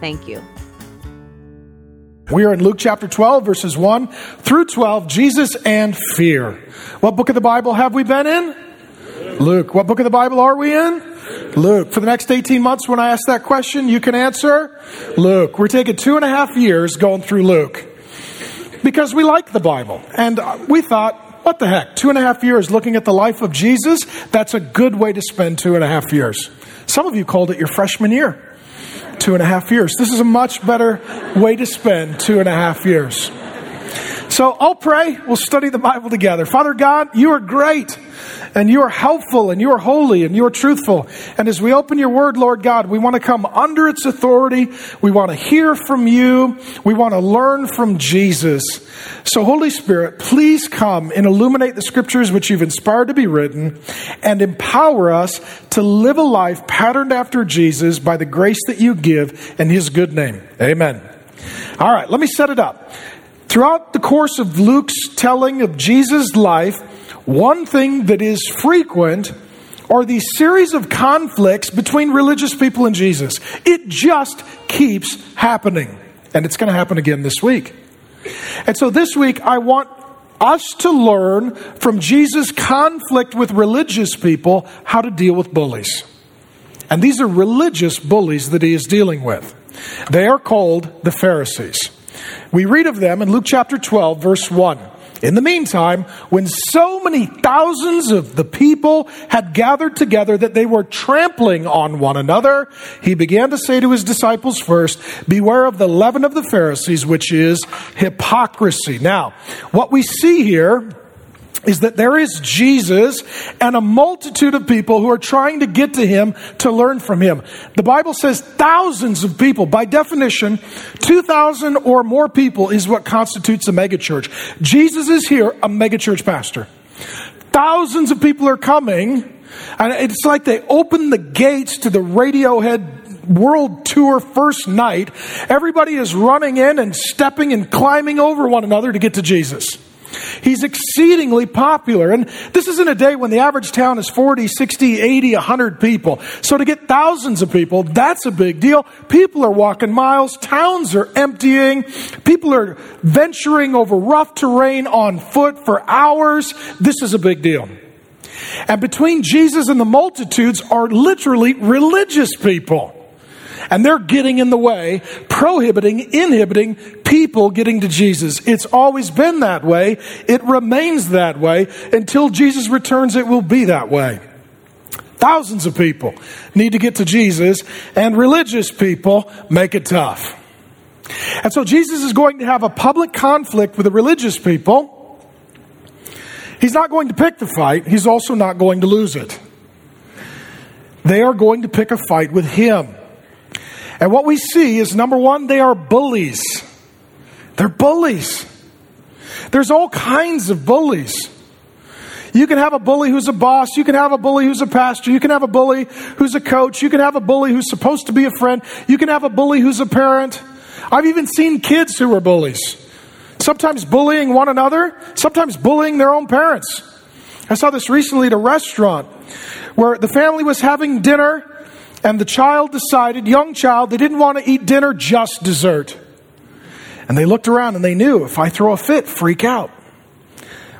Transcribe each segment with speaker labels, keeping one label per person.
Speaker 1: Thank you.
Speaker 2: We are in Luke chapter 12, verses 1 through 12, Jesus and fear. What book of the Bible have we been in? Luke. What book of the Bible are we in? Luke. For the next 18 months, when I ask that question, you can answer Luke. We're taking two and a half years going through Luke because we like the Bible. And we thought, what the heck? Two and a half years looking at the life of Jesus? That's a good way to spend two and a half years. Some of you called it your freshman year two and a half years. This is a much better way to spend two and a half years. So I'll pray. We'll study the Bible together. Father God, you are great and you are helpful and you are holy and you are truthful. And as we open your word, Lord God, we want to come under its authority. We want to hear from you. We want to learn from Jesus. So Holy Spirit, please come and illuminate the scriptures which you've inspired to be written and empower us to live a life patterned after Jesus by the grace that you give in his good name. Amen. All right, let me set it up. Throughout the course of Luke's telling of Jesus' life, one thing that is frequent are these series of conflicts between religious people and Jesus. It just keeps happening. And it's going to happen again this week. And so this week, I want us to learn from Jesus' conflict with religious people how to deal with bullies. And these are religious bullies that he is dealing with. They are called the Pharisees. We read of them in Luke chapter 12, verse 1. In the meantime, when so many thousands of the people had gathered together that they were trampling on one another, he began to say to his disciples first, Beware of the leaven of the Pharisees, which is hypocrisy. Now, what we see here is that there is Jesus and a multitude of people who are trying to get to him to learn from him. The Bible says thousands of people. By definition, 2,000 or more people is what constitutes a megachurch. Jesus is here, a megachurch pastor. Thousands of people are coming, and it's like they open the gates to the Radiohead world tour first night. Everybody is running in and stepping and climbing over one another to get to Jesus. He's exceedingly popular. And this is in a day when the average town is 40, 60, 80, 100 people. So to get thousands of people, that's a big deal. People are walking miles. Towns are emptying. People are venturing over rough terrain on foot for hours. This is a big deal. And between Jesus and the multitudes are literally religious people. And they're getting in the way, prohibiting, inhibiting people getting to Jesus. It's always been that way. It remains that way. Until Jesus returns, it will be that way. Thousands of people need to get to Jesus, and religious people make it tough. And so Jesus is going to have a public conflict with the religious people. He's not going to pick the fight, he's also not going to lose it. They are going to pick a fight with him. And what we see is number one, they are bullies. They're bullies. There's all kinds of bullies. You can have a bully who's a boss. You can have a bully who's a pastor. You can have a bully who's a coach. You can have a bully who's supposed to be a friend. You can have a bully who's a parent. I've even seen kids who are bullies. Sometimes bullying one another, sometimes bullying their own parents. I saw this recently at a restaurant where the family was having dinner and the child decided, young child, they didn't want to eat dinner, just dessert. And they looked around and they knew if I throw a fit, freak out.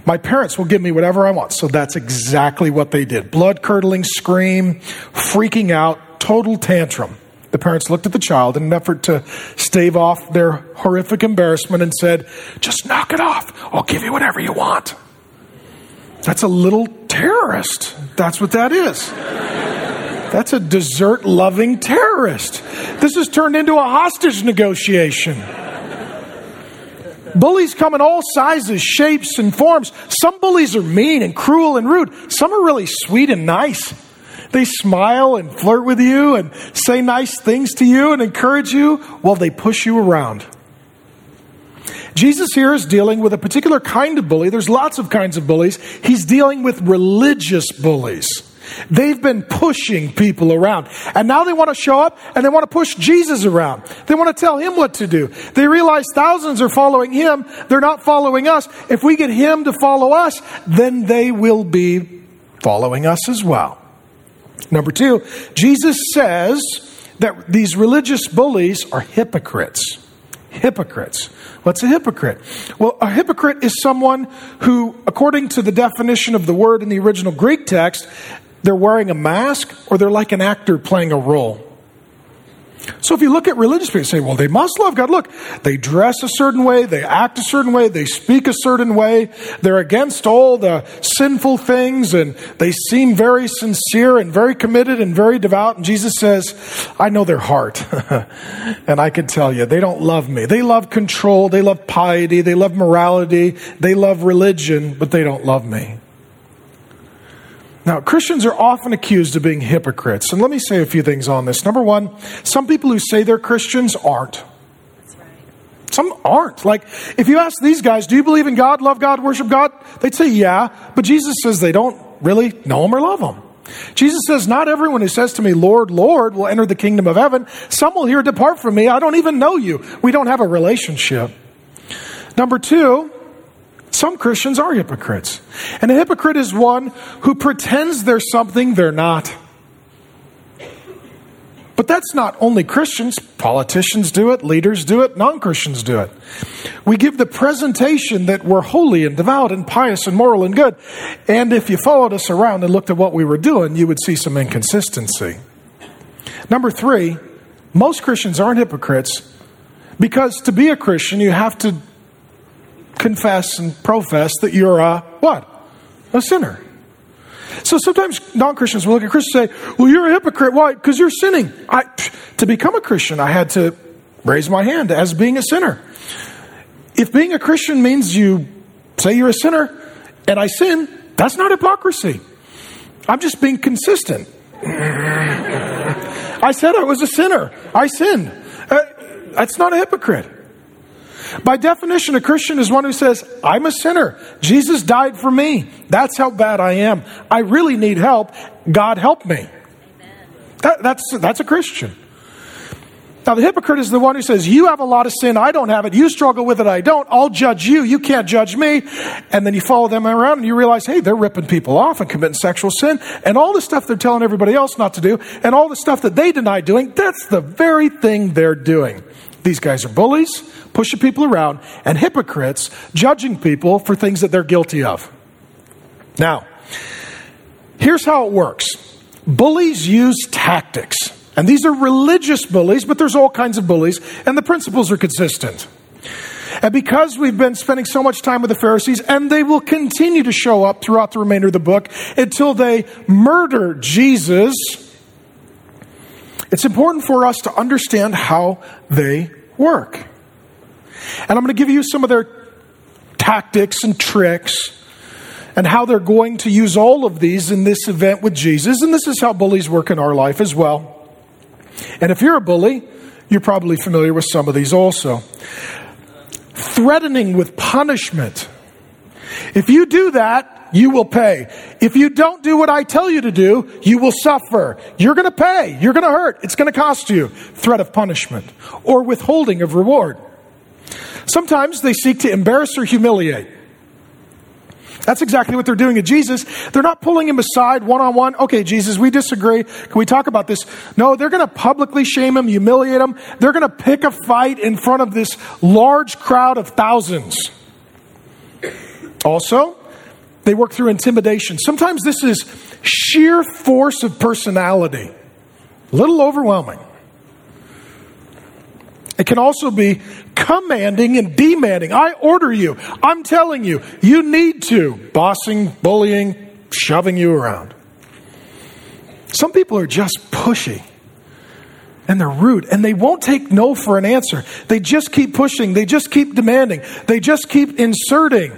Speaker 2: My parents will give me whatever I want. So that's exactly what they did. Blood curdling scream, freaking out, total tantrum. The parents looked at the child in an effort to stave off their horrific embarrassment and said, Just knock it off. I'll give you whatever you want. That's a little terrorist. That's what that is. That's a dessert loving terrorist. This has turned into a hostage negotiation. Bullies come in all sizes, shapes, and forms. Some bullies are mean and cruel and rude. Some are really sweet and nice. They smile and flirt with you and say nice things to you and encourage you while they push you around. Jesus here is dealing with a particular kind of bully. There's lots of kinds of bullies. He's dealing with religious bullies. They've been pushing people around. And now they want to show up and they want to push Jesus around. They want to tell him what to do. They realize thousands are following him. They're not following us. If we get him to follow us, then they will be following us as well. Number two, Jesus says that these religious bullies are hypocrites. Hypocrites. What's a hypocrite? Well, a hypocrite is someone who, according to the definition of the word in the original Greek text, they're wearing a mask or they're like an actor playing a role. So if you look at religious people, say, well, they must love God. Look, they dress a certain way, they act a certain way, they speak a certain way, they're against all the sinful things, and they seem very sincere and very committed and very devout. And Jesus says, I know their heart. and I can tell you, they don't love me. They love control, they love piety, they love morality, they love religion, but they don't love me. Now, Christians are often accused of being hypocrites. And let me say a few things on this. Number one, some people who say they're Christians aren't. Some aren't. Like, if you ask these guys, do you believe in God, love God, worship God? They'd say, yeah. But Jesus says they don't really know Him or love Him. Jesus says, Not everyone who says to me, Lord, Lord, will enter the kingdom of heaven. Some will hear, Depart from me. I don't even know you. We don't have a relationship. Number two, some Christians are hypocrites. And a hypocrite is one who pretends they're something they're not. But that's not only Christians. Politicians do it, leaders do it, non Christians do it. We give the presentation that we're holy and devout and pious and moral and good. And if you followed us around and looked at what we were doing, you would see some inconsistency. Number three, most Christians aren't hypocrites because to be a Christian, you have to confess and profess that you're a what? A sinner. So sometimes non Christians will look at Christians and say, Well, you're a hypocrite. Why? Because you're sinning. I, to become a Christian, I had to raise my hand as being a sinner. If being a Christian means you say you're a sinner and I sin, that's not hypocrisy. I'm just being consistent. I said I was a sinner. I sinned. Uh, that's not a hypocrite. By definition, a Christian is one who says, I'm a sinner. Jesus died for me. That's how bad I am. I really need help. God help me. That, that's, that's a Christian. Now, the hypocrite is the one who says, You have a lot of sin, I don't have it. You struggle with it, I don't. I'll judge you. You can't judge me. And then you follow them around and you realize, hey, they're ripping people off and committing sexual sin. And all the stuff they're telling everybody else not to do, and all the stuff that they deny doing, that's the very thing they're doing. These guys are bullies pushing people around, and hypocrites judging people for things that they're guilty of. Now, here's how it works bullies use tactics. And these are religious bullies, but there's all kinds of bullies, and the principles are consistent. And because we've been spending so much time with the Pharisees, and they will continue to show up throughout the remainder of the book until they murder Jesus, it's important for us to understand how they work. And I'm going to give you some of their tactics and tricks and how they're going to use all of these in this event with Jesus. And this is how bullies work in our life as well. And if you're a bully, you're probably familiar with some of these also. Threatening with punishment. If you do that, you will pay. If you don't do what I tell you to do, you will suffer. You're going to pay. You're going to hurt. It's going to cost you. Threat of punishment or withholding of reward. Sometimes they seek to embarrass or humiliate. That's exactly what they're doing to Jesus. They're not pulling him aside one on one. Okay, Jesus, we disagree. Can we talk about this? No, they're going to publicly shame him, humiliate him. They're going to pick a fight in front of this large crowd of thousands. Also, they work through intimidation. Sometimes this is sheer force of personality, a little overwhelming. It can also be commanding and demanding. I order you. I'm telling you. You need to. Bossing, bullying, shoving you around. Some people are just pushy and they're rude and they won't take no for an answer. They just keep pushing. They just keep demanding. They just keep inserting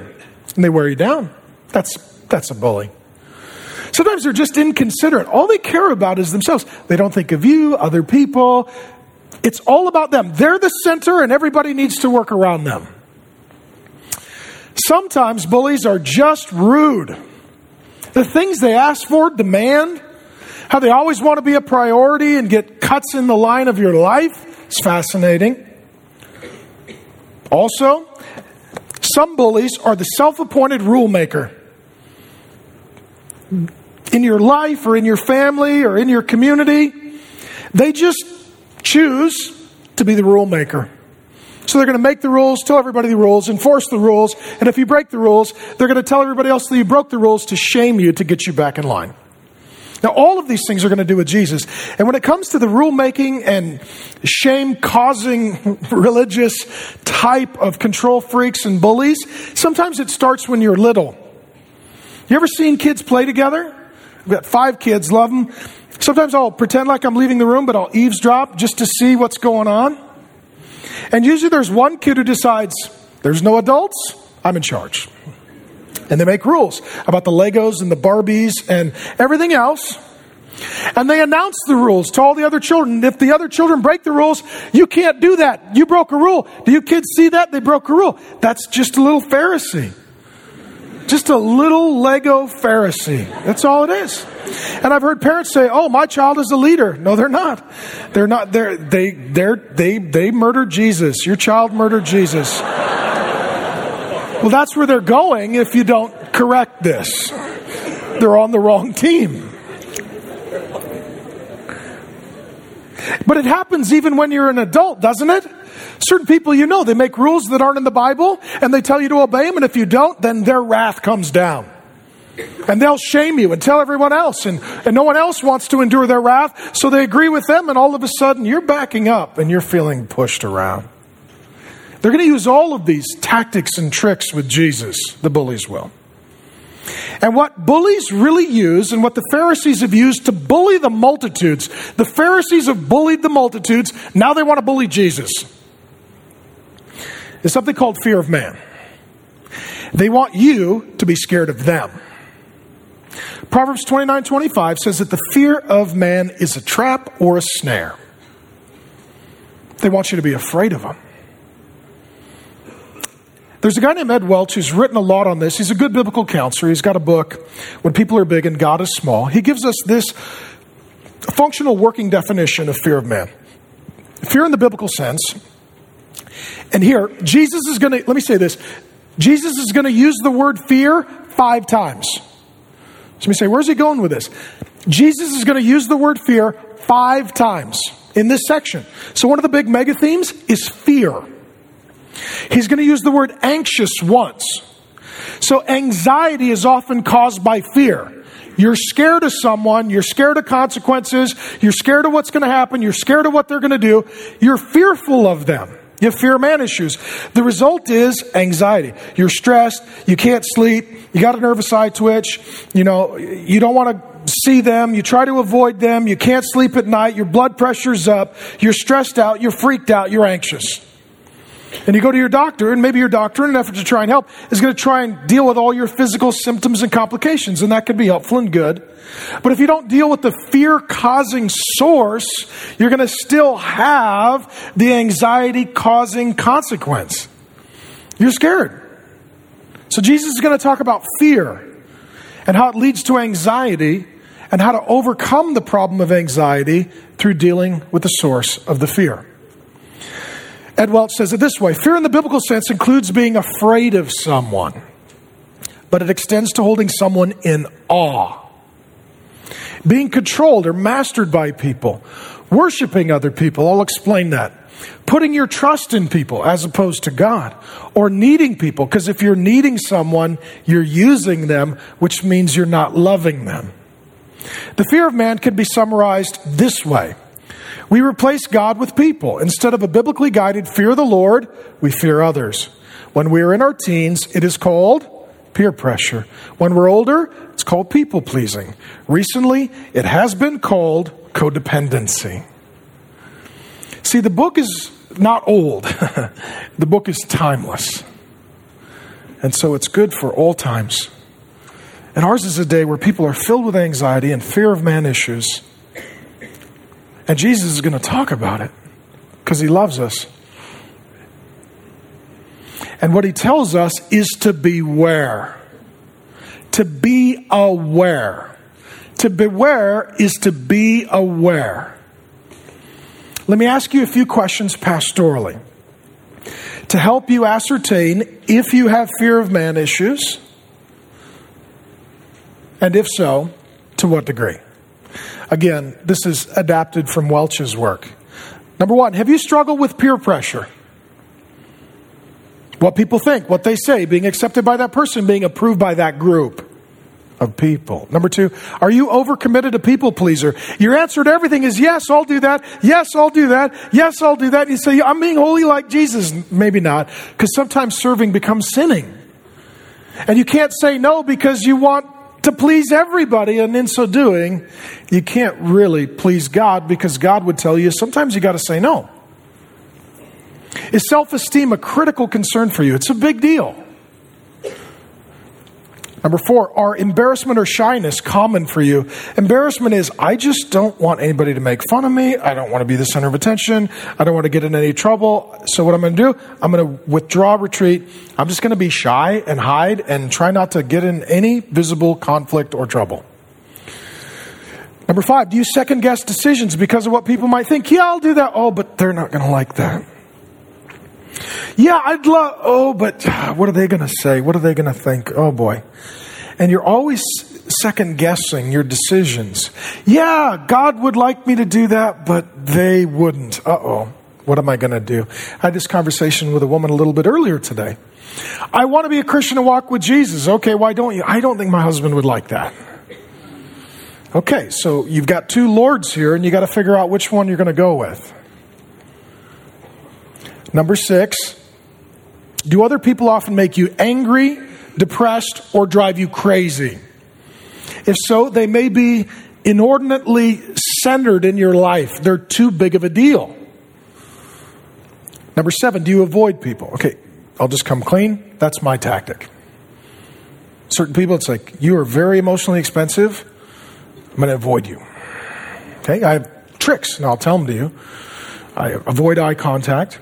Speaker 2: and they wear you down. That's, that's a bully. Sometimes they're just inconsiderate. All they care about is themselves. They don't think of you, other people. It's all about them. They're the center, and everybody needs to work around them. Sometimes bullies are just rude. The things they ask for, demand, how they always want to be a priority and get cuts in the line of your life is fascinating. Also, some bullies are the self appointed rule maker. In your life or in your family or in your community, they just choose to be the rule maker. So they're going to make the rules, tell everybody the rules, enforce the rules, and if you break the rules, they're going to tell everybody else that you broke the rules to shame you to get you back in line. Now, all of these things are going to do with Jesus. And when it comes to the rule making and shame causing religious type of control freaks and bullies, sometimes it starts when you're little. You ever seen kids play together? I've got five kids, love them. Sometimes I'll pretend like I'm leaving the room, but I'll eavesdrop just to see what's going on. And usually there's one kid who decides there's no adults, I'm in charge. And they make rules about the Legos and the Barbies and everything else. And they announce the rules to all the other children. If the other children break the rules, you can't do that. You broke a rule. Do you kids see that? They broke a rule. That's just a little Pharisee. Just a little Lego Pharisee. That's all it is. And I've heard parents say, "Oh, my child is a leader." No, they're not. They're not. They're, they they're, they they murdered Jesus. Your child murdered Jesus. well, that's where they're going if you don't correct this. They're on the wrong team. But it happens even when you're an adult, doesn't it? Certain people you know, they make rules that aren't in the Bible and they tell you to obey them, and if you don't, then their wrath comes down. And they'll shame you and tell everyone else, and, and no one else wants to endure their wrath, so they agree with them, and all of a sudden you're backing up and you're feeling pushed around. They're going to use all of these tactics and tricks with Jesus, the bullies will. And what bullies really use, and what the Pharisees have used to bully the multitudes, the Pharisees have bullied the multitudes, now they want to bully Jesus is something called fear of man. They want you to be scared of them. Proverbs 29 25 says that the fear of man is a trap or a snare. They want you to be afraid of them. There's a guy named Ed Welch who's written a lot on this. He's a good biblical counselor. He's got a book, When People Are Big and God is Small. He gives us this functional working definition of fear of man. Fear in the biblical sense and here, Jesus is going to, let me say this Jesus is going to use the word fear five times. So let me say, where's he going with this? Jesus is going to use the word fear five times in this section. So one of the big mega themes is fear. He's going to use the word anxious once. So anxiety is often caused by fear. You're scared of someone, you're scared of consequences, you're scared of what's going to happen, you're scared of what they're going to do, you're fearful of them. You fear man issues. The result is anxiety. You're stressed. You can't sleep. You got a nervous eye twitch. You know, you don't want to see them. You try to avoid them. You can't sleep at night. Your blood pressure's up. You're stressed out. You're freaked out. You're anxious. And you go to your doctor, and maybe your doctor, in an effort to try and help, is going to try and deal with all your physical symptoms and complications, and that can be helpful and good. But if you don't deal with the fear causing source, you're going to still have the anxiety causing consequence. You're scared. So Jesus is going to talk about fear and how it leads to anxiety and how to overcome the problem of anxiety through dealing with the source of the fear. Ed Welch says it this way Fear in the biblical sense includes being afraid of someone, but it extends to holding someone in awe, being controlled or mastered by people, worshiping other people. I'll explain that. Putting your trust in people as opposed to God, or needing people, because if you're needing someone, you're using them, which means you're not loving them. The fear of man can be summarized this way we replace God with people. Instead of a biblically guided fear of the Lord, we fear others. When we are in our teens, it is called peer pressure. When we're older, it's called people pleasing. Recently, it has been called codependency. See, the book is not old, the book is timeless. And so it's good for all times. And ours is a day where people are filled with anxiety and fear of man issues. And Jesus is going to talk about it because he loves us. And what he tells us is to beware. To be aware. To beware is to be aware. Let me ask you a few questions pastorally to help you ascertain if you have fear of man issues, and if so, to what degree. Again, this is adapted from Welch's work. Number one, have you struggled with peer pressure? What people think, what they say, being accepted by that person, being approved by that group of people. Number two, are you overcommitted to people pleaser? Your answer to everything is yes, I'll do that. Yes, I'll do that. Yes, I'll do that. You say, I'm being holy like Jesus. Maybe not, because sometimes serving becomes sinning. And you can't say no because you want to please everybody, and in so doing, you can't really please God because God would tell you sometimes you got to say no. Is self esteem a critical concern for you? It's a big deal. Number four, are embarrassment or shyness common for you? Embarrassment is, I just don't want anybody to make fun of me. I don't want to be the center of attention. I don't want to get in any trouble. So, what I'm going to do, I'm going to withdraw, retreat. I'm just going to be shy and hide and try not to get in any visible conflict or trouble. Number five, do you second guess decisions because of what people might think? Yeah, I'll do that. Oh, but they're not going to like that. Yeah, I'd love, oh, but what are they going to say? What are they going to think? Oh boy. And you're always second guessing your decisions. Yeah, God would like me to do that, but they wouldn't. Uh oh. What am I going to do? I had this conversation with a woman a little bit earlier today. I want to be a Christian and walk with Jesus. Okay, why don't you? I don't think my husband would like that. Okay, so you've got two lords here, and you got to figure out which one you're going to go with. Number six, do other people often make you angry, depressed, or drive you crazy? If so, they may be inordinately centered in your life. They're too big of a deal. Number seven, do you avoid people? Okay, I'll just come clean. That's my tactic. Certain people, it's like, you are very emotionally expensive. I'm going to avoid you. Okay, I have tricks, and I'll tell them to you. I avoid eye contact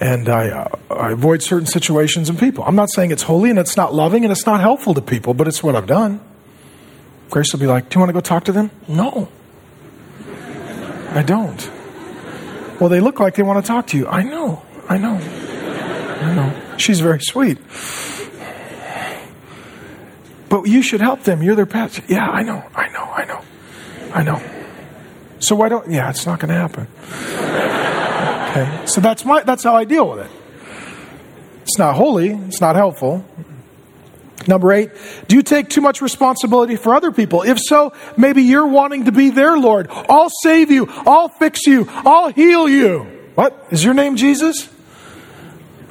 Speaker 2: and I, uh, I, avoid certain situations and people. I'm not saying it's holy and it's not loving and it's not helpful to people, but it's what I've done. Grace will be like, Do you want to go talk to them? No. I don't. Well, they look like they want to talk to you. I know. I know. I know. She's very sweet. But you should help them. You're their pastor. Yeah, I know. I know. I know. I know. So why don't, yeah, it's not going to happen. Okay, so that's my that's how I deal with it. It's not holy. It's not helpful. Number eight, do you take too much responsibility for other people? If so, maybe you're wanting to be their Lord. I'll save you. I'll fix you. I'll heal you. What? Is your name Jesus?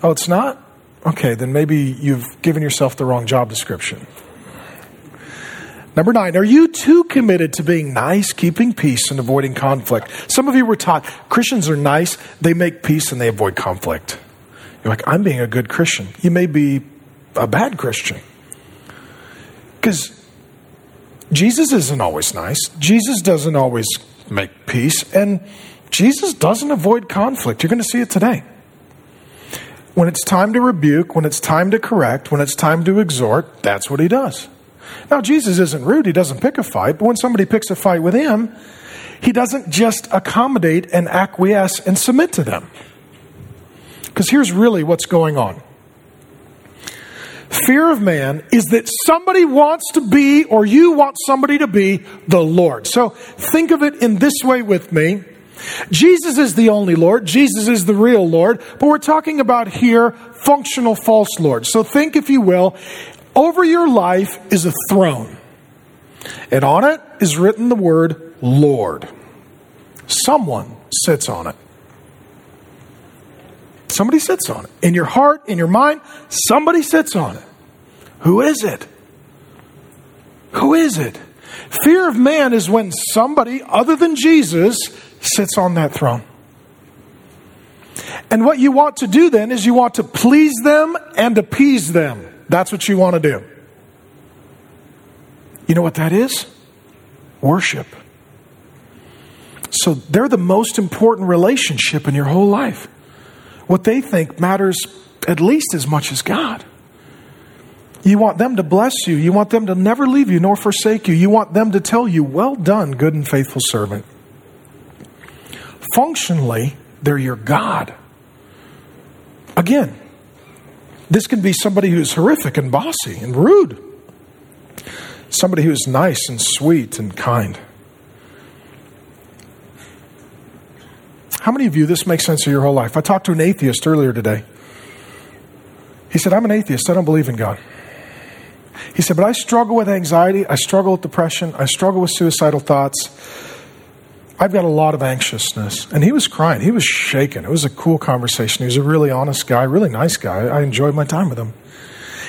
Speaker 2: Oh, it's not? Okay, then maybe you've given yourself the wrong job description. Number nine, are you too committed to being nice, keeping peace, and avoiding conflict? Some of you were taught Christians are nice, they make peace, and they avoid conflict. You're like, I'm being a good Christian. You may be a bad Christian. Because Jesus isn't always nice, Jesus doesn't always make peace, and Jesus doesn't avoid conflict. You're going to see it today. When it's time to rebuke, when it's time to correct, when it's time to exhort, that's what he does. Now, Jesus isn't rude, he doesn't pick a fight, but when somebody picks a fight with him, he doesn't just accommodate and acquiesce and submit to them. Because here's really what's going on fear of man is that somebody wants to be, or you want somebody to be, the Lord. So think of it in this way with me. Jesus is the only Lord. Jesus is the real Lord. But we're talking about here functional false Lord. So think, if you will, over your life is a throne, and on it is written the word Lord. Someone sits on it. Somebody sits on it. In your heart, in your mind, somebody sits on it. Who is it? Who is it? Fear of man is when somebody other than Jesus sits on that throne. And what you want to do then is you want to please them and appease them. That's what you want to do. You know what that is? Worship. So they're the most important relationship in your whole life. What they think matters at least as much as God. You want them to bless you. You want them to never leave you nor forsake you. You want them to tell you, Well done, good and faithful servant. Functionally, they're your God. Again, this can be somebody who's horrific and bossy and rude, somebody who's nice and sweet and kind. How many of you this makes sense of your whole life? I talked to an atheist earlier today. He said, I'm an atheist. I don't believe in God. He said, but I struggle with anxiety. I struggle with depression. I struggle with suicidal thoughts. I've got a lot of anxiousness. And he was crying. He was shaking. It was a cool conversation. He was a really honest guy, really nice guy. I enjoyed my time with him.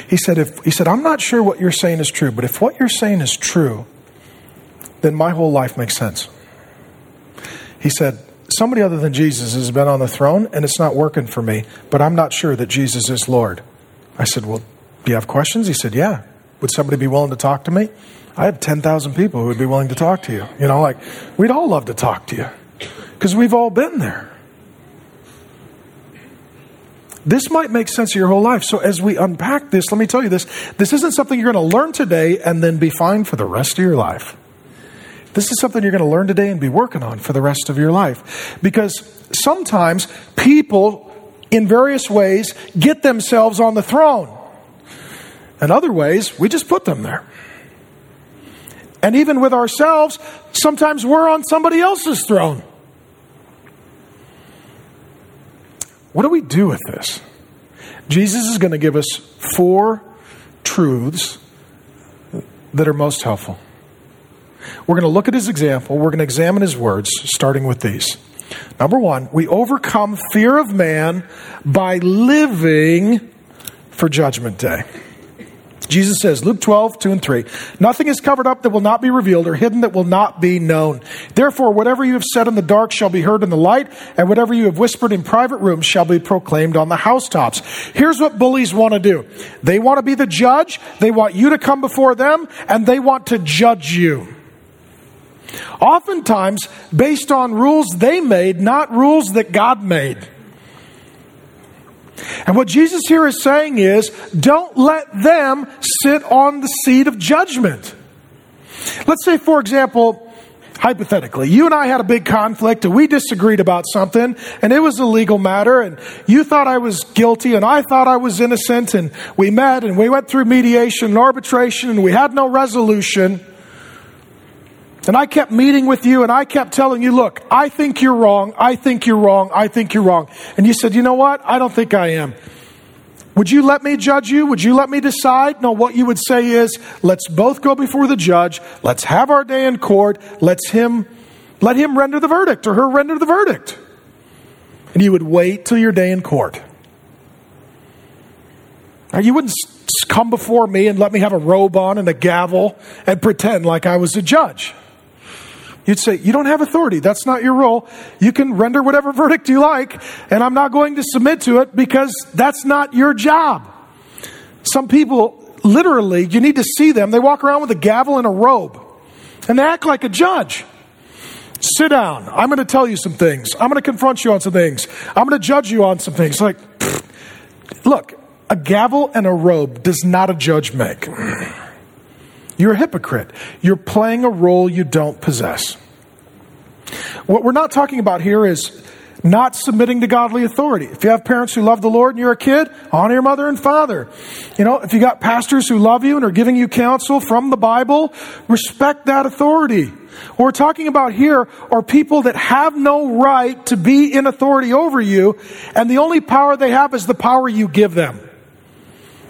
Speaker 2: He said, if, he said, I'm not sure what you're saying is true, but if what you're saying is true, then my whole life makes sense. He said, somebody other than Jesus has been on the throne and it's not working for me, but I'm not sure that Jesus is Lord. I said, well, do you have questions? He said, yeah. Would somebody be willing to talk to me? I have 10,000 people who would be willing to talk to you. You know, like, we'd all love to talk to you because we've all been there. This might make sense of your whole life. So, as we unpack this, let me tell you this this isn't something you're going to learn today and then be fine for the rest of your life. This is something you're going to learn today and be working on for the rest of your life. Because sometimes people, in various ways, get themselves on the throne. And other ways, we just put them there. And even with ourselves, sometimes we're on somebody else's throne. What do we do with this? Jesus is going to give us four truths that are most helpful. We're going to look at his example. We're going to examine his words, starting with these. Number one, we overcome fear of man by living for Judgment Day. Jesus says, Luke 12, 2 and 3, nothing is covered up that will not be revealed or hidden that will not be known. Therefore, whatever you have said in the dark shall be heard in the light, and whatever you have whispered in private rooms shall be proclaimed on the housetops. Here's what bullies want to do. They want to be the judge, they want you to come before them, and they want to judge you. Oftentimes based on rules they made, not rules that God made. And what Jesus here is saying is don't let them sit on the seat of judgment. Let's say, for example, hypothetically, you and I had a big conflict and we disagreed about something and it was a legal matter and you thought I was guilty and I thought I was innocent and we met and we went through mediation and arbitration and we had no resolution. And I kept meeting with you and I kept telling you, look, I think you're wrong. I think you're wrong. I think you're wrong. And you said, you know what? I don't think I am. Would you let me judge you? Would you let me decide? No, what you would say is, let's both go before the judge. Let's have our day in court. Let's him, let him render the verdict or her render the verdict. And you would wait till your day in court. Now, you wouldn't come before me and let me have a robe on and a gavel and pretend like I was a judge. You'd say, You don't have authority. That's not your role. You can render whatever verdict you like, and I'm not going to submit to it because that's not your job. Some people, literally, you need to see them. They walk around with a gavel and a robe, and they act like a judge. Sit down. I'm going to tell you some things. I'm going to confront you on some things. I'm going to judge you on some things. Like, pfft. look, a gavel and a robe does not a judge make. You're a hypocrite. You're playing a role you don't possess. What we're not talking about here is not submitting to godly authority. If you have parents who love the Lord and you're a kid, honor your mother and father. You know, if you got pastors who love you and are giving you counsel from the Bible, respect that authority. What we're talking about here are people that have no right to be in authority over you, and the only power they have is the power you give them.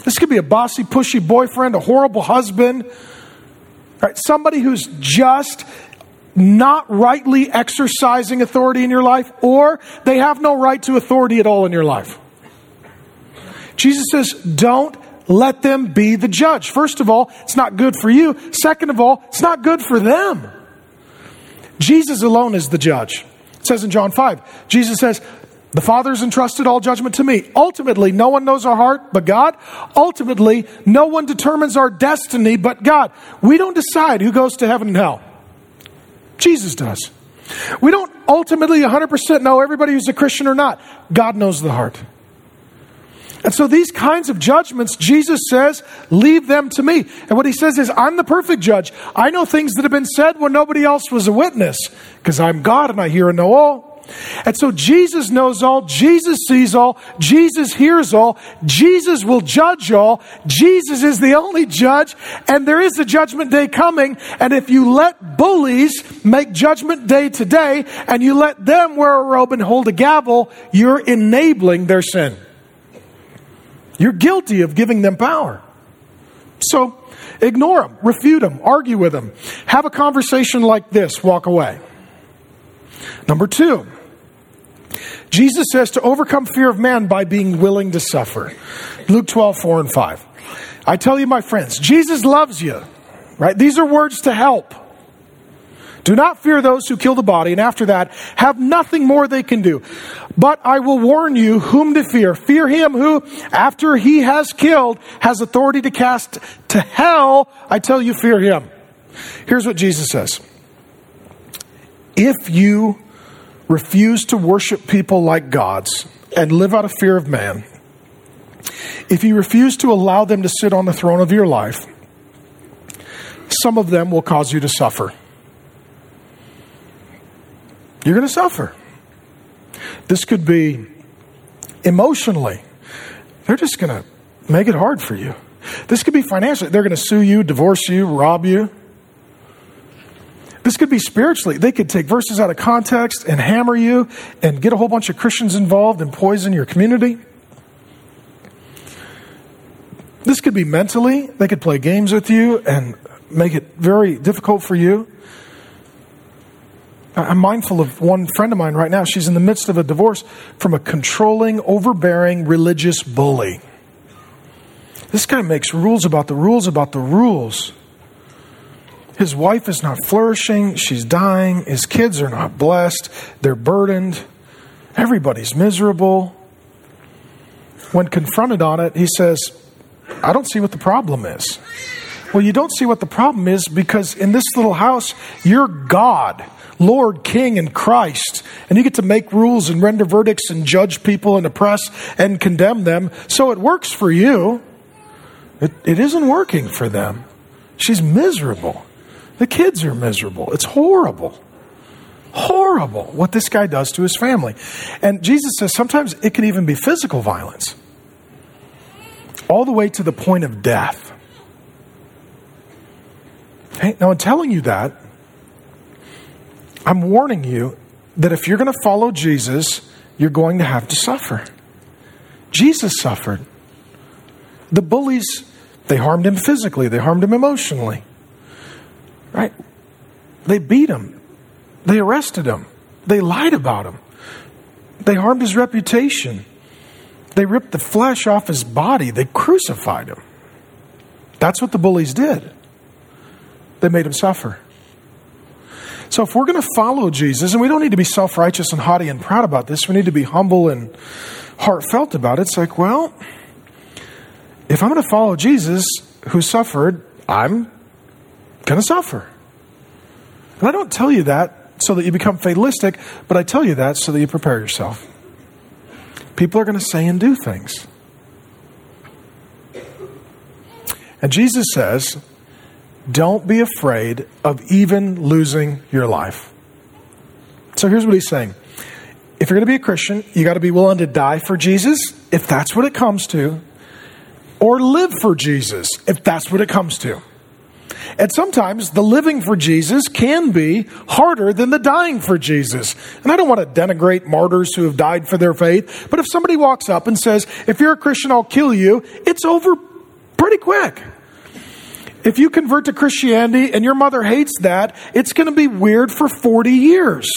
Speaker 2: This could be a bossy, pushy boyfriend, a horrible husband, right? somebody who's just not rightly exercising authority in your life, or they have no right to authority at all in your life. Jesus says, don't let them be the judge. First of all, it's not good for you. Second of all, it's not good for them. Jesus alone is the judge. It says in John 5, Jesus says, The Father's entrusted all judgment to me. Ultimately, no one knows our heart but God. Ultimately, no one determines our destiny but God. We don't decide who goes to heaven and hell. Jesus does. We don't ultimately 100% know everybody who's a Christian or not. God knows the heart. And so these kinds of judgments, Jesus says, leave them to me. And what he says is, I'm the perfect judge. I know things that have been said when nobody else was a witness, because I'm God and I hear and know all. And so Jesus knows all, Jesus sees all, Jesus hears all, Jesus will judge all, Jesus is the only judge, and there is a judgment day coming. And if you let bullies make judgment day today, and you let them wear a robe and hold a gavel, you're enabling their sin. You're guilty of giving them power. So ignore them, refute them, argue with them, have a conversation like this, walk away. Number two, Jesus says to overcome fear of man by being willing to suffer. Luke 12, 4 and 5. I tell you, my friends, Jesus loves you, right? These are words to help. Do not fear those who kill the body, and after that, have nothing more they can do. But I will warn you whom to fear. Fear him who, after he has killed, has authority to cast to hell. I tell you, fear him. Here's what Jesus says If you refuse to worship people like gods and live out of fear of man, if you refuse to allow them to sit on the throne of your life, some of them will cause you to suffer. You're going to suffer. This could be emotionally. They're just going to make it hard for you. This could be financially. They're going to sue you, divorce you, rob you. This could be spiritually. They could take verses out of context and hammer you and get a whole bunch of Christians involved and poison your community. This could be mentally. They could play games with you and make it very difficult for you. I'm mindful of one friend of mine right now. She's in the midst of a divorce from a controlling, overbearing religious bully. This guy makes rules about the rules about the rules. His wife is not flourishing. She's dying. His kids are not blessed. They're burdened. Everybody's miserable. When confronted on it, he says, I don't see what the problem is. Well, you don't see what the problem is because in this little house, you're God. Lord, King, and Christ. And you get to make rules and render verdicts and judge people and oppress and condemn them. So it works for you. It, it isn't working for them. She's miserable. The kids are miserable. It's horrible. Horrible what this guy does to his family. And Jesus says sometimes it can even be physical violence, all the way to the point of death. Okay? Now, in telling you that, I'm warning you that if you're going to follow Jesus, you're going to have to suffer. Jesus suffered. The bullies, they harmed him physically, they harmed him emotionally. Right? They beat him, they arrested him, they lied about him, they harmed his reputation, they ripped the flesh off his body, they crucified him. That's what the bullies did. They made him suffer. So if we're going to follow Jesus, and we don't need to be self righteous and haughty and proud about this, we need to be humble and heartfelt about it. It's like, well, if I'm going to follow Jesus who suffered, I'm going to suffer. And I don't tell you that so that you become fatalistic, but I tell you that so that you prepare yourself. People are going to say and do things. And Jesus says, don't be afraid of even losing your life. So here's what he's saying. If you're going to be a Christian, you got to be willing to die for Jesus, if that's what it comes to, or live for Jesus, if that's what it comes to. And sometimes the living for Jesus can be harder than the dying for Jesus. And I don't want to denigrate martyrs who have died for their faith, but if somebody walks up and says, If you're a Christian, I'll kill you, it's over pretty quick. If you convert to Christianity and your mother hates that, it's going to be weird for 40 years.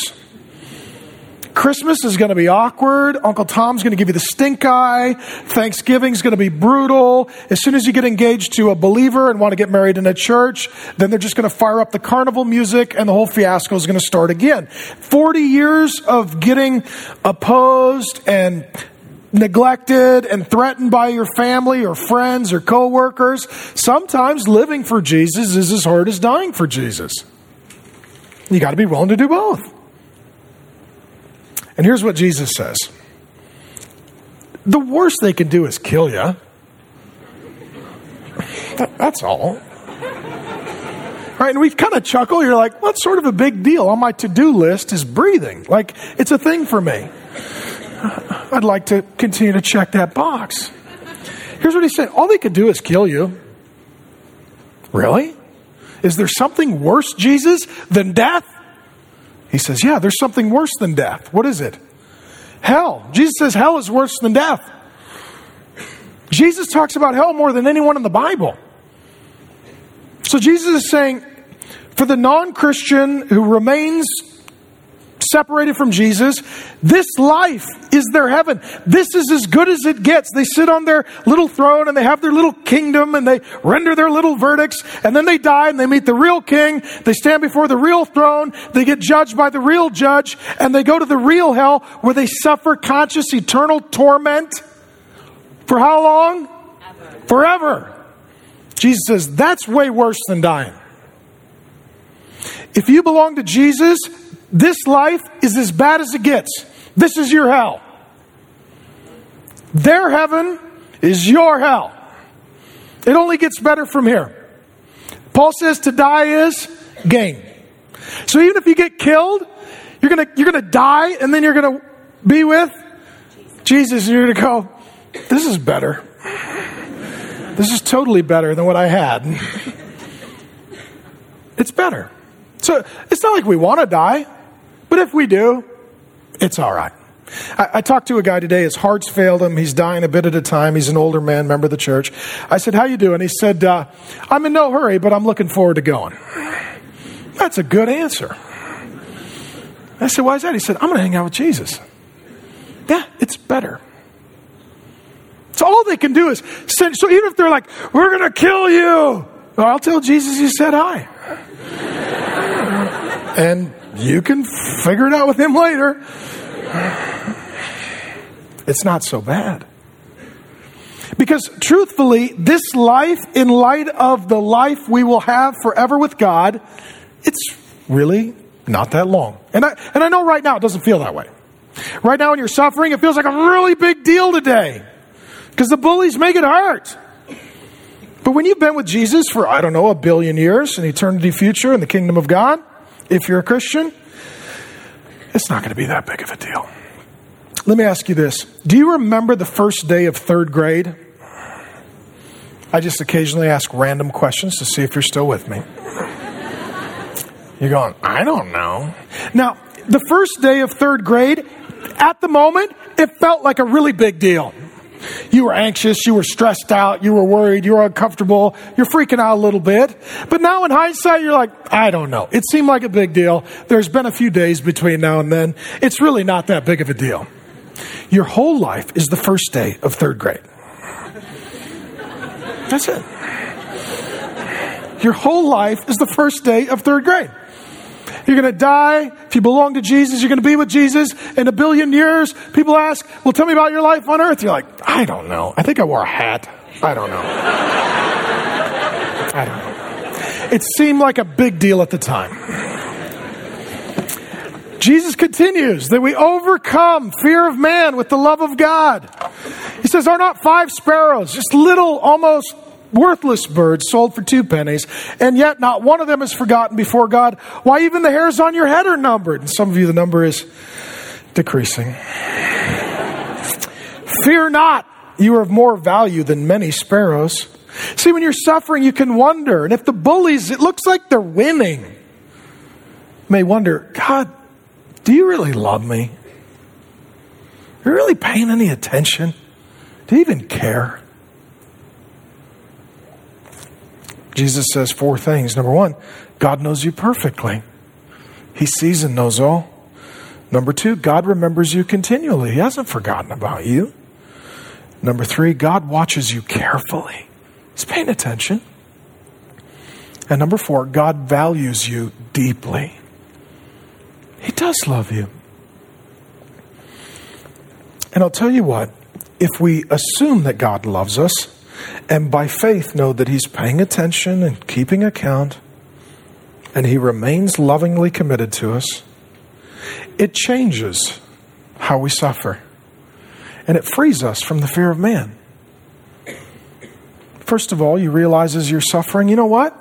Speaker 2: Christmas is going to be awkward. Uncle Tom's going to give you the stink eye. Thanksgiving's going to be brutal. As soon as you get engaged to a believer and want to get married in a church, then they're just going to fire up the carnival music and the whole fiasco is going to start again. 40 years of getting opposed and neglected and threatened by your family or friends or coworkers. Sometimes living for Jesus is as hard as dying for Jesus. You got to be willing to do both. And here's what Jesus says The worst they can do is kill you. That, that's all. Right, and we kind of chuckle. You're like, what's sort of a big deal? On my to do list is breathing. Like, it's a thing for me. I'd like to continue to check that box. Here's what he said All they could do is kill you. Really? Is there something worse, Jesus, than death? He says, Yeah, there's something worse than death. What is it? Hell. Jesus says hell is worse than death. Jesus talks about hell more than anyone in the Bible. So Jesus is saying, for the non Christian who remains separated from Jesus. This life is their heaven. This is as good as it gets. They sit on their little throne and they have their little kingdom and they render their little verdicts and then they die and they meet the real king. They stand before the real throne. They get judged by the real judge and they go to the real hell where they suffer conscious eternal torment. For how long? Ever. Forever. Jesus says that's way worse than dying. If you belong to Jesus, this life is as bad as it gets. This is your hell. Their heaven is your hell. It only gets better from here. Paul says to die is gain. So even if you get killed, you're gonna you're gonna die and then you're gonna be with Jesus and you're gonna go, this is better. This is totally better than what I had. It's better. So it's not like we want to die. But if we do, it's all right. I, I, talked to a guy today. His heart's failed him. He's dying a bit at a time. He's an older man, member of the church. I said, "How you doing?" He said, uh, "I'm in no hurry, but I'm looking forward to going." That's a good answer. I said, "Why is that?" He said, "I'm going to hang out with Jesus." Yeah, it's better. So all they can do is send. So even if they're like, "We're going to kill you," I'll tell Jesus you said hi. and you can figure it out with him later. It's not so bad. Because truthfully, this life, in light of the life we will have forever with God, it's really not that long. And I, and I know right now it doesn't feel that way. Right now, when you're suffering, it feels like a really big deal today because the bullies make it hurt. But when you've been with Jesus for, I don't know, a billion years, an eternity future in the kingdom of God, if you're a Christian, it's not going to be that big of a deal. Let me ask you this Do you remember the first day of third grade? I just occasionally ask random questions to see if you're still with me. You're going, I don't know. Now, the first day of third grade, at the moment, it felt like a really big deal. You were anxious, you were stressed out, you were worried, you were uncomfortable, you're freaking out a little bit. But now in hindsight, you're like, I don't know. It seemed like a big deal. There's been a few days between now and then. It's really not that big of a deal. Your whole life is the first day of third grade. That's it. Your whole life is the first day of third grade. You're going to die. If you belong to Jesus, you're going to be with Jesus in a billion years. People ask, Well, tell me about your life on earth. You're like, I don't know. I think I wore a hat. I don't know. I don't know. It seemed like a big deal at the time. Jesus continues that we overcome fear of man with the love of God. He says, Are not five sparrows, just little, almost worthless birds sold for two pennies, and yet not one of them is forgotten before God. Why, even the hairs on your head are numbered. And some of you, the number is decreasing. Fear not, you are of more value than many sparrows. See, when you're suffering, you can wonder, and if the bullies, it looks like they're winning, may wonder, God, do you really love me? Are you really paying any attention? Do you even care? Jesus says four things. Number one, God knows you perfectly. He sees and knows all. Number two, God remembers you continually. He hasn't forgotten about you. Number three, God watches you carefully. He's paying attention. And number four, God values you deeply. He does love you. And I'll tell you what, if we assume that God loves us and by faith know that He's paying attention and keeping account, and He remains lovingly committed to us, it changes how we suffer. And it frees us from the fear of man. First of all, you realize as you're suffering, you know what?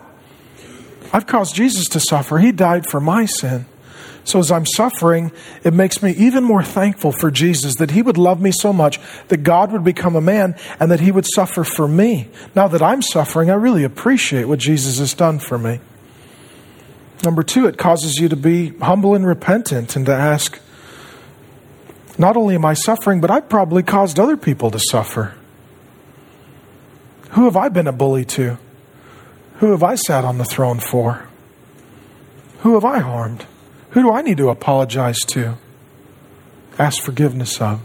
Speaker 2: I've caused Jesus to suffer. He died for my sin. So as I'm suffering, it makes me even more thankful for Jesus that he would love me so much that God would become a man and that he would suffer for me. Now that I'm suffering, I really appreciate what Jesus has done for me. Number two, it causes you to be humble and repentant and to ask, not only am I suffering, but I've probably caused other people to suffer. Who have I been a bully to? Who have I sat on the throne for? Who have I harmed? Who do I need to apologize to? Ask forgiveness of?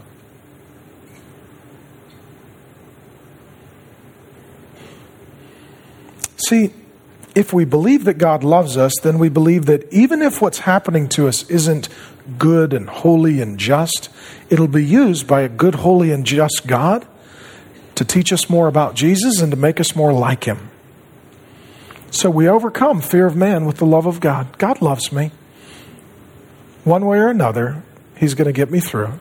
Speaker 2: See, if we believe that God loves us, then we believe that even if what's happening to us isn't good and holy and just, it'll be used by a good, holy, and just God to teach us more about Jesus and to make us more like Him. So we overcome fear of man with the love of God. God loves me. One way or another, He's going to get me through.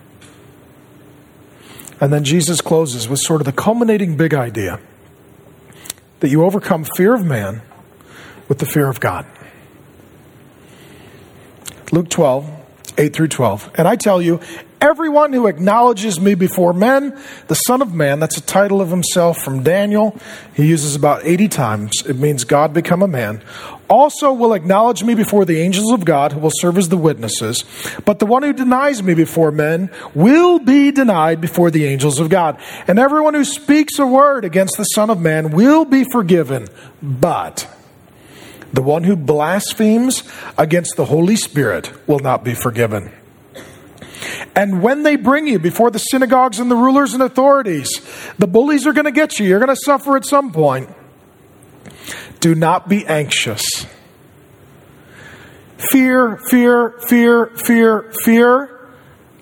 Speaker 2: And then Jesus closes with sort of the culminating big idea that you overcome fear of man with the fear of God. Luke 12, 8 through 12. And I tell you, everyone who acknowledges me before men, the Son of Man, that's a title of himself from Daniel. He uses about 80 times. It means God become a man. Also will acknowledge me before the angels of God who will serve as the witnesses. But the one who denies me before men will be denied before the angels of God. And everyone who speaks a word against the Son of Man will be forgiven. But the one who blasphemes against the Holy Spirit will not be forgiven. And when they bring you before the synagogues and the rulers and authorities, the bullies are going to get you. You're going to suffer at some point. Do not be anxious. Fear, fear, fear, fear, fear.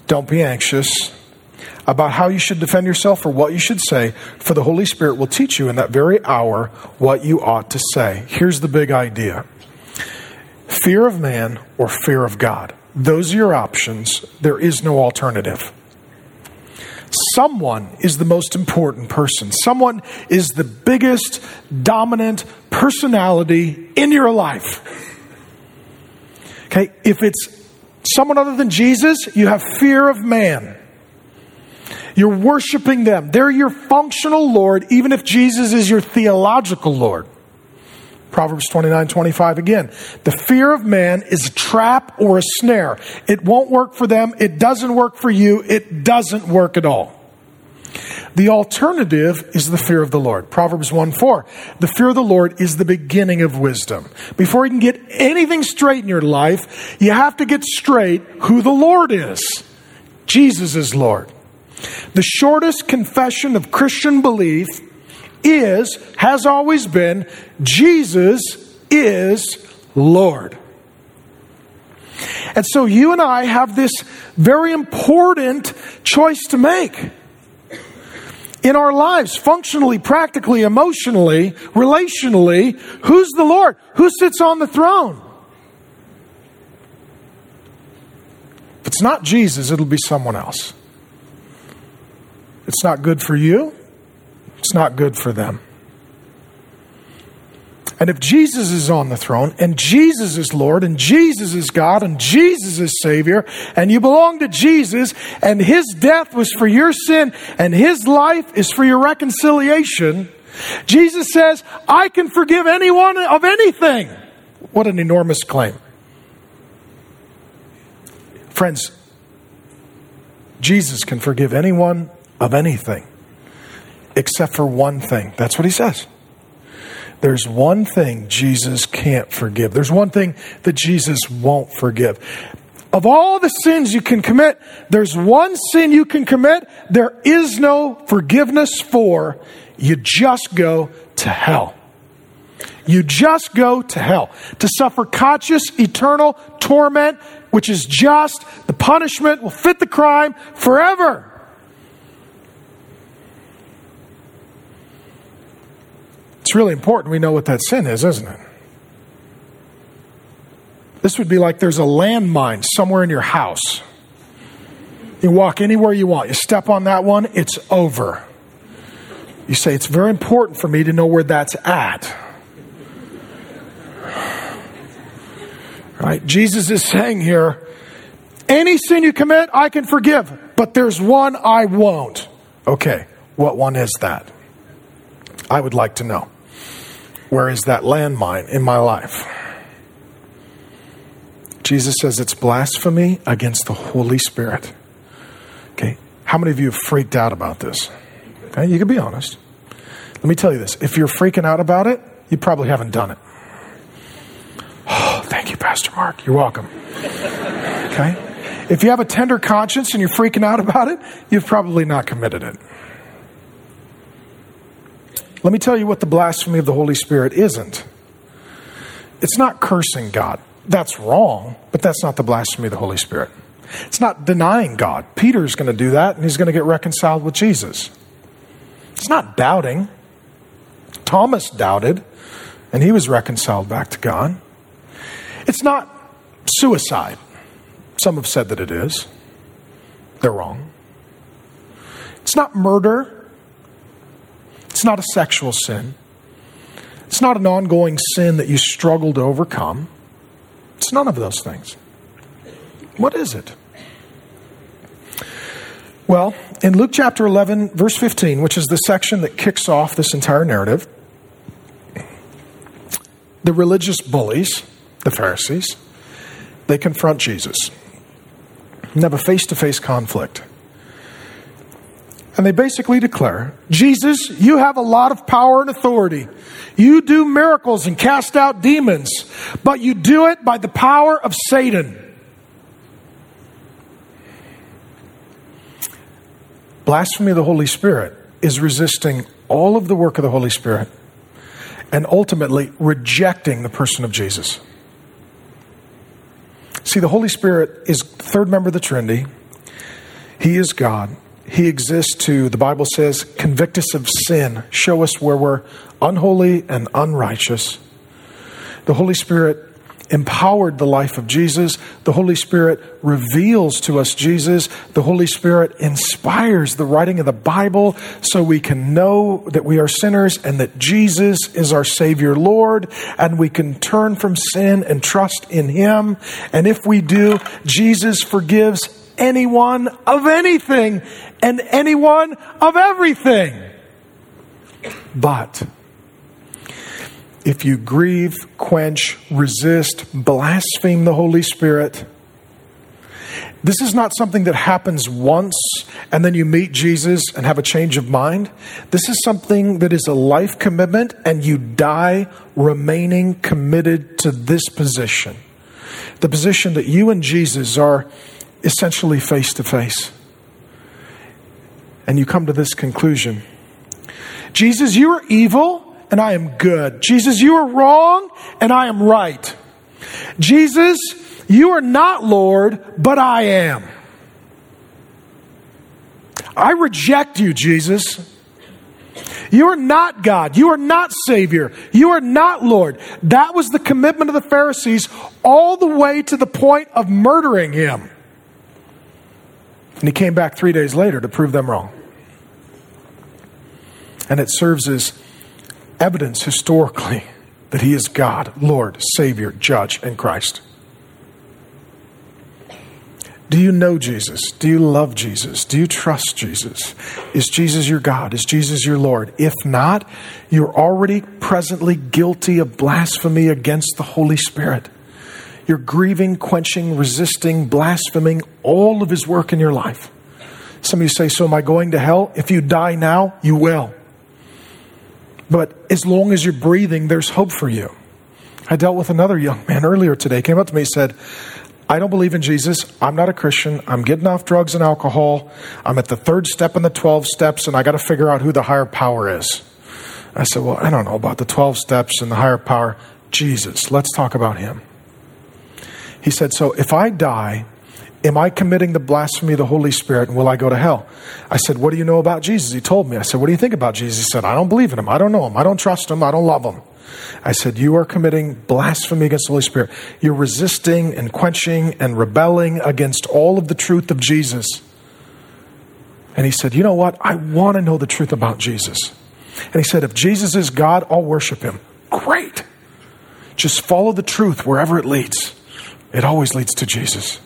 Speaker 2: Don't be anxious about how you should defend yourself or what you should say, for the Holy Spirit will teach you in that very hour what you ought to say. Here's the big idea fear of man or fear of God. Those are your options. There is no alternative. Someone is the most important person. Someone is the biggest, dominant personality in your life. Okay, if it's someone other than Jesus, you have fear of man. You're worshiping them. They're your functional Lord, even if Jesus is your theological Lord. Proverbs 29 25 again. The fear of man is a trap or a snare. It won't work for them. It doesn't work for you. It doesn't work at all. The alternative is the fear of the Lord. Proverbs 1 4. The fear of the Lord is the beginning of wisdom. Before you can get anything straight in your life, you have to get straight who the Lord is. Jesus is Lord. The shortest confession of Christian belief is, has always been, Jesus is Lord. And so you and I have this very important choice to make in our lives, functionally, practically, emotionally, relationally. Who's the Lord? Who sits on the throne? If it's not Jesus, it'll be someone else. It's not good for you, it's not good for them. And if Jesus is on the throne, and Jesus is Lord, and Jesus is God, and Jesus is Savior, and you belong to Jesus, and His death was for your sin, and His life is for your reconciliation, Jesus says, I can forgive anyone of anything. What an enormous claim. Friends, Jesus can forgive anyone of anything except for one thing. That's what he says. There's one thing Jesus can't forgive. There's one thing that Jesus won't forgive. of all the sins you can commit, there's one sin you can commit there is no forgiveness for. You just go to hell. You just go to hell to suffer conscious, eternal torment, which is just the punishment will fit the crime forever. It's really important we know what that sin is, isn't it? This would be like there's a landmine somewhere in your house. You walk anywhere you want, you step on that one, it's over. You say, It's very important for me to know where that's at. Right? Jesus is saying here, any sin you commit, I can forgive, but there's one I won't. Okay, what one is that? I would like to know. Where is that landmine in my life? Jesus says it's blasphemy against the Holy Spirit. Okay, how many of you have freaked out about this? Okay, you can be honest. Let me tell you this if you're freaking out about it, you probably haven't done it. Oh, thank you, Pastor Mark. You're welcome. Okay? If you have a tender conscience and you're freaking out about it, you've probably not committed it. Let me tell you what the blasphemy of the Holy Spirit isn't. It's not cursing God. That's wrong, but that's not the blasphemy of the Holy Spirit. It's not denying God. Peter's going to do that and he's going to get reconciled with Jesus. It's not doubting. Thomas doubted and he was reconciled back to God. It's not suicide. Some have said that it is. They're wrong. It's not murder. It's not a sexual sin. It's not an ongoing sin that you struggle to overcome. It's none of those things. What is it? Well, in Luke chapter 11, verse 15, which is the section that kicks off this entire narrative, the religious bullies, the Pharisees, they confront Jesus have a face to face conflict. And they basically declare Jesus, you have a lot of power and authority. You do miracles and cast out demons, but you do it by the power of Satan. Blasphemy of the Holy Spirit is resisting all of the work of the Holy Spirit and ultimately rejecting the person of Jesus. See, the Holy Spirit is third member of the Trinity. He is God. He exists to, the Bible says, convict us of sin, show us where we're unholy and unrighteous. The Holy Spirit empowered the life of Jesus. The Holy Spirit reveals to us Jesus. The Holy Spirit inspires the writing of the Bible so we can know that we are sinners and that Jesus is our Savior Lord and we can turn from sin and trust in Him. And if we do, Jesus forgives anyone of anything and anyone of everything. But if you grieve, quench, resist, blaspheme the Holy Spirit, this is not something that happens once and then you meet Jesus and have a change of mind. This is something that is a life commitment and you die remaining committed to this position. The position that you and Jesus are essentially face to face. And you come to this conclusion Jesus, you are evil and I am good. Jesus, you are wrong and I am right. Jesus, you are not Lord, but I am. I reject you, Jesus. You are not God. You are not Savior. You are not Lord. That was the commitment of the Pharisees all the way to the point of murdering him. And he came back three days later to prove them wrong. And it serves as evidence historically that he is God, Lord, Savior, Judge, and Christ. Do you know Jesus? Do you love Jesus? Do you trust Jesus? Is Jesus your God? Is Jesus your Lord? If not, you're already presently guilty of blasphemy against the Holy Spirit. You're grieving, quenching, resisting, blaspheming all of his work in your life. Some of you say, So am I going to hell? If you die now, you will. But as long as you're breathing, there's hope for you. I dealt with another young man earlier today, came up to me said, I don't believe in Jesus. I'm not a Christian. I'm getting off drugs and alcohol. I'm at the third step in the 12 steps, and I got to figure out who the higher power is. I said, Well, I don't know about the 12 steps and the higher power. Jesus, let's talk about him. He said, So if I die, am I committing the blasphemy of the Holy Spirit and will I go to hell? I said, What do you know about Jesus? He told me. I said, What do you think about Jesus? He said, I don't believe in him. I don't know him. I don't trust him. I don't love him. I said, You are committing blasphemy against the Holy Spirit. You're resisting and quenching and rebelling against all of the truth of Jesus. And he said, You know what? I want to know the truth about Jesus. And he said, If Jesus is God, I'll worship him. Great. Just follow the truth wherever it leads. It always leads to Jesus.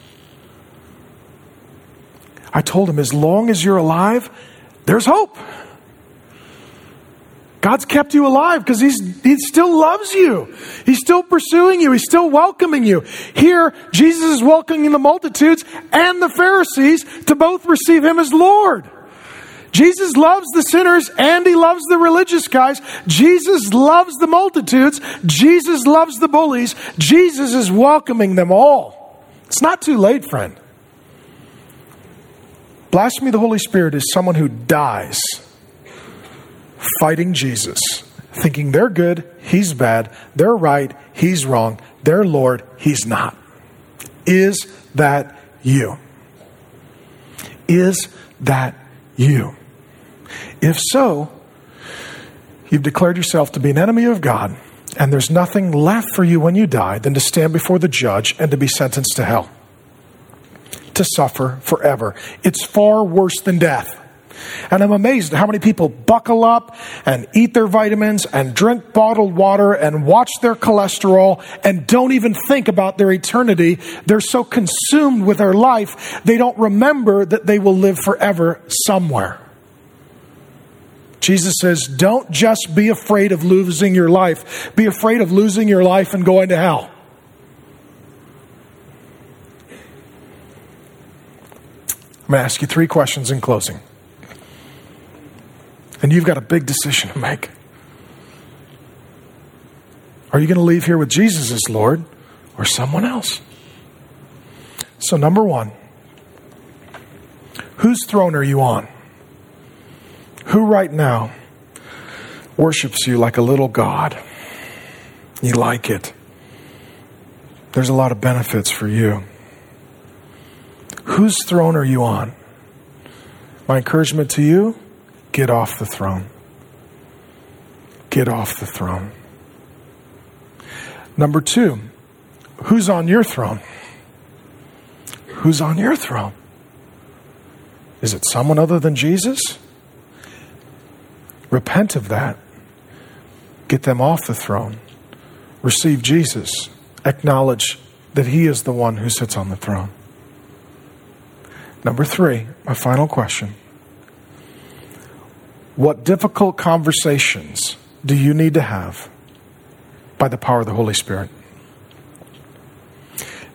Speaker 2: I told him, As long as you're alive, there's hope. God's kept you alive because he still loves you. He's still pursuing you. He's still welcoming you. Here, Jesus is welcoming the multitudes and the Pharisees to both receive him as Lord. Jesus loves the sinners and he loves the religious guys. Jesus loves the multitudes. Jesus loves the bullies. Jesus is welcoming them all. It's not too late, friend. Blasphemy of the Holy Spirit is someone who dies fighting Jesus, thinking they're good, he's bad, they're right, he's wrong, they're Lord, he's not. Is that you? Is that you? If so, you've declared yourself to be an enemy of God, and there's nothing left for you when you die than to stand before the judge and to be sentenced to hell, to suffer forever. It's far worse than death. And I'm amazed at how many people buckle up and eat their vitamins and drink bottled water and watch their cholesterol and don't even think about their eternity. They're so consumed with their life, they don't remember that they will live forever somewhere. Jesus says, don't just be afraid of losing your life, be afraid of losing your life and going to hell. I'm going to ask you three questions in closing. And you've got a big decision to make. Are you going to leave here with Jesus as Lord or someone else? So, number one, whose throne are you on? Who right now worships you like a little God? You like it. There's a lot of benefits for you. Whose throne are you on? My encouragement to you Get off the throne. Get off the throne. Number two, who's on your throne? Who's on your throne? Is it someone other than Jesus? Repent of that. Get them off the throne. Receive Jesus. Acknowledge that He is the one who sits on the throne. Number three, my final question what difficult conversations do you need to have by the power of the Holy Spirit?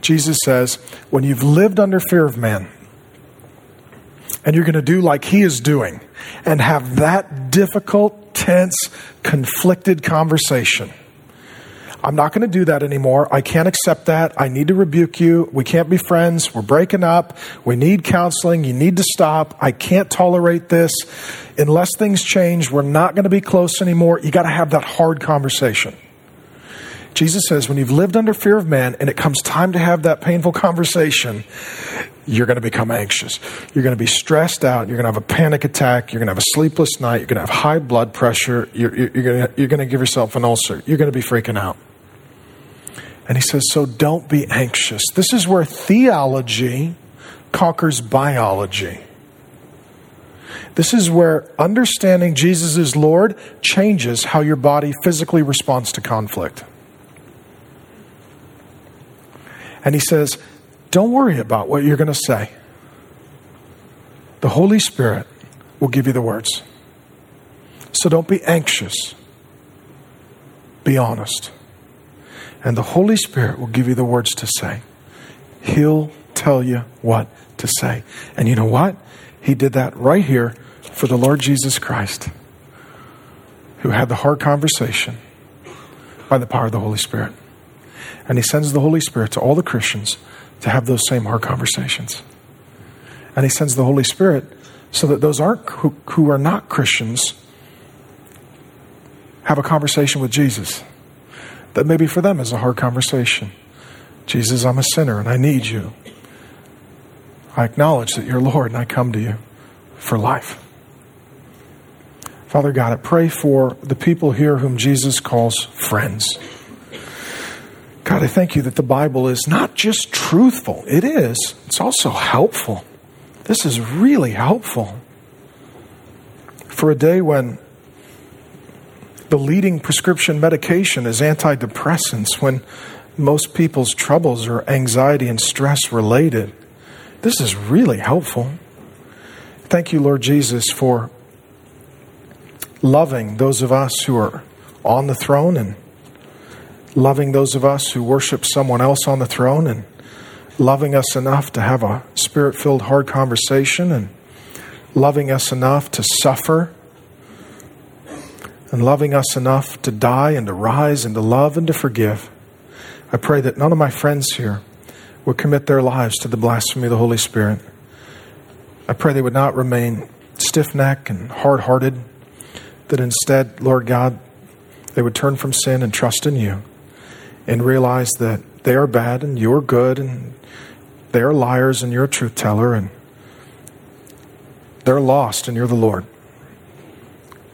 Speaker 2: Jesus says, when you've lived under fear of man, and you're going to do like he is doing, and have that difficult, tense, conflicted conversation I'm not going to do that anymore. I can't accept that. I need to rebuke you. We can't be friends. We're breaking up. We need counseling. You need to stop. I can't tolerate this. Unless things change, we're not going to be close anymore. You got to have that hard conversation. Jesus says, when you've lived under fear of man and it comes time to have that painful conversation, you're going to become anxious. You're going to be stressed out. You're going to have a panic attack. You're going to have a sleepless night. You're going to have high blood pressure. You're, you're, you're, going to, you're going to give yourself an ulcer. You're going to be freaking out. And he says, So don't be anxious. This is where theology conquers biology. This is where understanding Jesus is Lord changes how your body physically responds to conflict. And he says, Don't worry about what you're going to say. The Holy Spirit will give you the words. So don't be anxious. Be honest. And the Holy Spirit will give you the words to say. He'll tell you what to say. And you know what? He did that right here for the Lord Jesus Christ, who had the hard conversation by the power of the Holy Spirit. And He sends the Holy Spirit to all the Christians to have those same hard conversations. And He sends the Holy Spirit so that those aren't who, who are not Christians have a conversation with Jesus that maybe for them is a hard conversation. Jesus, I'm a sinner and I need you. I acknowledge that you're Lord and I come to you for life. Father God, I pray for the people here whom Jesus calls friends. God, I thank you that the Bible is not just truthful, it is, it's also helpful. This is really helpful. For a day when the leading prescription medication is antidepressants, when most people's troubles are anxiety and stress related, this is really helpful. Thank you, Lord Jesus, for loving those of us who are on the throne and loving those of us who worship someone else on the throne and loving us enough to have a spirit filled, hard conversation and loving us enough to suffer and loving us enough to die and to rise and to love and to forgive. I pray that none of my friends here would commit their lives to the blasphemy of the Holy Spirit. I pray they would not remain stiff necked and hard hearted, that instead, Lord God, they would turn from sin and trust in you and realize that they are bad and you're good and they are liars and you're a truth teller and they're lost and you're the Lord.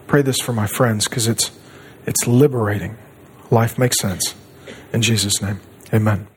Speaker 2: Pray this for my friends because it's, it's liberating. Life makes sense. In Jesus' name, amen.